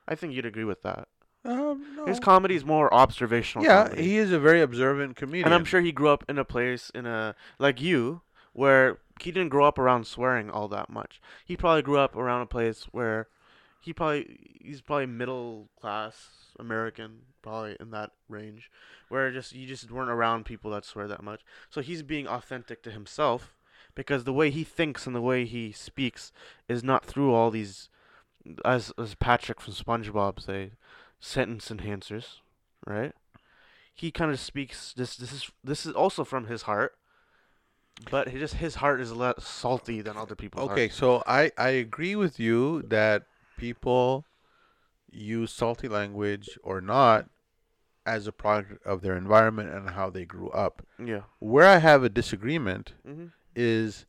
I think you'd agree with that. Um, no. His comedy is more observational. yeah, comedy. he is a very observant comedian. and I'm sure he grew up in a place in a like you where he didn't grow up around swearing all that much. He probably grew up around a place where he probably he's probably middle class American, probably in that range, where just you just weren't around people that swear that much. So he's being authentic to himself because the way he thinks and the way he speaks is not through all these as as Patrick from SpongeBob say sentence enhancers, right? He kind of speaks this this is this is also from his heart. But he just his heart is less salty than other people's Okay, hearts. so I I agree with you that people use salty language or not as a product of their environment and how they grew up. Yeah. Where I have a disagreement Mhm. is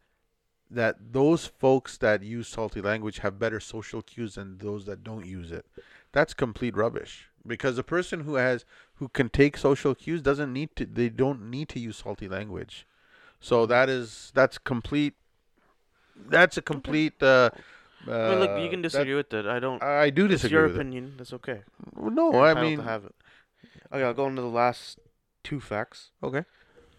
that those folks that use salty language have better social cues than those that don't use it. That's complete rubbish. Because a person who has who can take social cues doesn't need to they don't need to use salty language. So that is that's complete that's a complete uh, uh I mean, look, you can that- disagree with it. I don't. I do It's disagree your with it. opinion. That's okay. No, You're I mean to have it. Okay, I'll go into the last two facts. okay.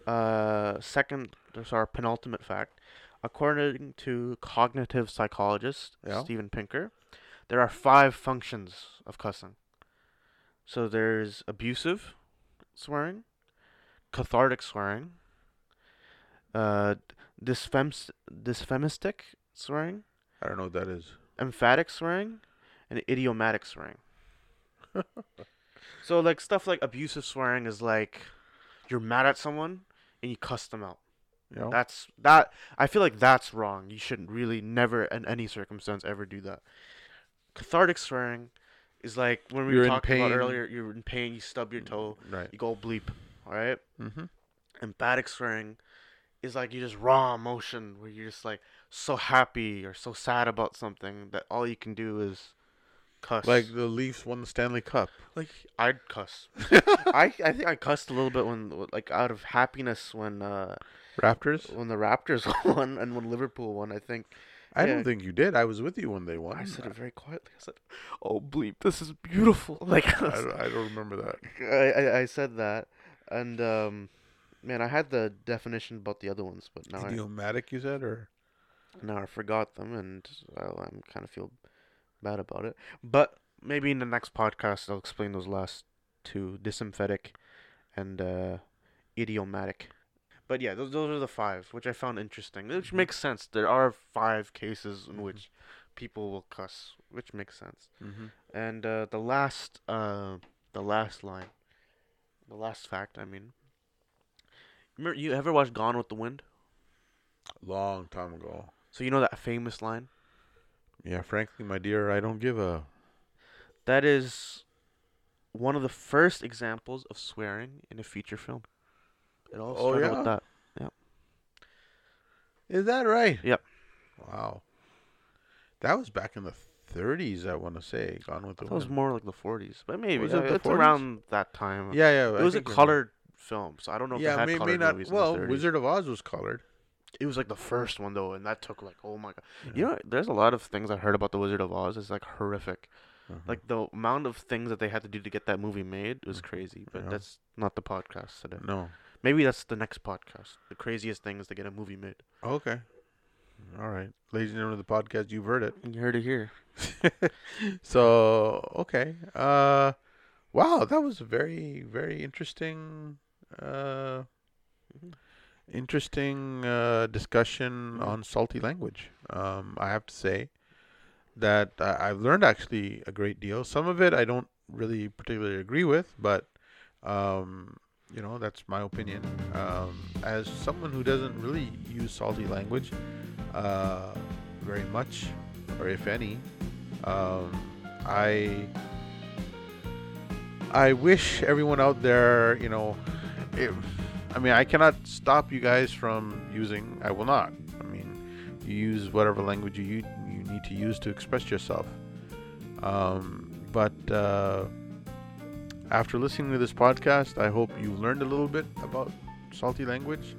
Uh, second, there's our penultimate fact. According to cognitive psychologist Yeah. Steven Pinker, there are five functions of cussing. So there's abusive swearing, cathartic swearing, uh, dysphemistic swearing, I don't know what that is. emphatic swearing, and idiomatic swearing. so like stuff like abusive swearing is like you're mad at someone and you cuss them out. Know? That's that I feel like that's wrong. You shouldn't really never in any circumstance ever do that. Cathartic swearing is like when we You're in talked about earlier, you're in pain, you stub your toe, right. you go bleep, alright? Mm-hmm. Emphatic swearing is like you just raw emotion where you're just like so happy or so sad about something that all you can do is cuss. Like the Leafs won the Stanley Cup. like I'd cuss. I I think I cussed a little bit when like out of happiness when uh Raptors? when the Raptors won and when Liverpool won. I think I Yeah. don't think you did. I was with you when they won. I said it very quietly. I said, "Oh bleep, this is beautiful." Like I, don't, I don't remember that. I, I I said that, and um, man, I had the definition about the other ones, but now I, Idiomatic, you said, or now I forgot them, and well, I'm kind of feel bad about it. But maybe in the next podcast, I'll explain those last two: dysymphatic and uh, idiomatic. But yeah, those those are the five, which I found interesting. Which makes sense. There are five cases in Mhm. which people will cuss, which makes sense. mm-hmm. And uh, the last, uh, the last line, the last fact. I mean, remember you ever watched Gone with the Wind? long time ago. So you know that famous line. Yeah, frankly, my dear, I don't give a. That is one of the first examples of swearing in a feature film. It all Oh, started yeah? with that. Is that right? Yep. Wow. That was back in the 30s, I want to say. Gone with the That was more like the 40s, but maybe Was it it's 40s? around that time. Yeah, yeah. it I was a think you're right. colored film, so I don't know if Yeah, it had may, may not. movies Well, in the 30s. Wizard of Oz was colored. It was like the first one though, and that took like oh my god. Yeah. You know, there's a lot of things I heard about the Wizard of Oz. It's like horrific. Uh-huh. Like the amount of things that they had to do to get that movie made was Mhm. crazy. But Yeah. that's not the podcast today. no. Maybe that's the next podcast. The craziest things to get a movie made. Okay. All right, ladies and gentlemen of the podcast, you've heard it. You heard it here. so okay. Uh, wow, that was a very very interesting. Uh, Mhm. Interesting uh, discussion Mhm. on salty language. Um, I have to say that I've learned actually a great deal. Some of it I don't really particularly agree with, but um, you know that's my opinion. Um, as someone who doesn't really use salty language uh, very much, or if any, um, I I wish everyone out there, you know, it, I mean, I cannot stop you guys from using. I will not. I mean, you use whatever language you you need to use to express yourself. Um, but uh, after listening to this podcast, I hope you learned a little bit about salty language,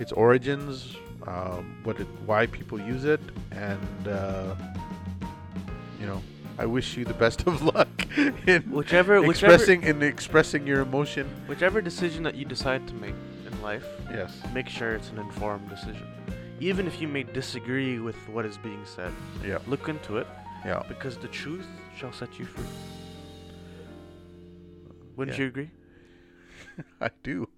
its origins, um, what it, why people use it, and uh, you know, I wish you the best of luck in Whichever, whichever, expressing in expressing your emotion. whichever decision that you decide to make life, Yes. make sure it's an informed decision. Even if you may disagree with what is being said, Yeah. look into it Yeah. because the truth shall set you free. Wouldn't Yeah. you agree? I do.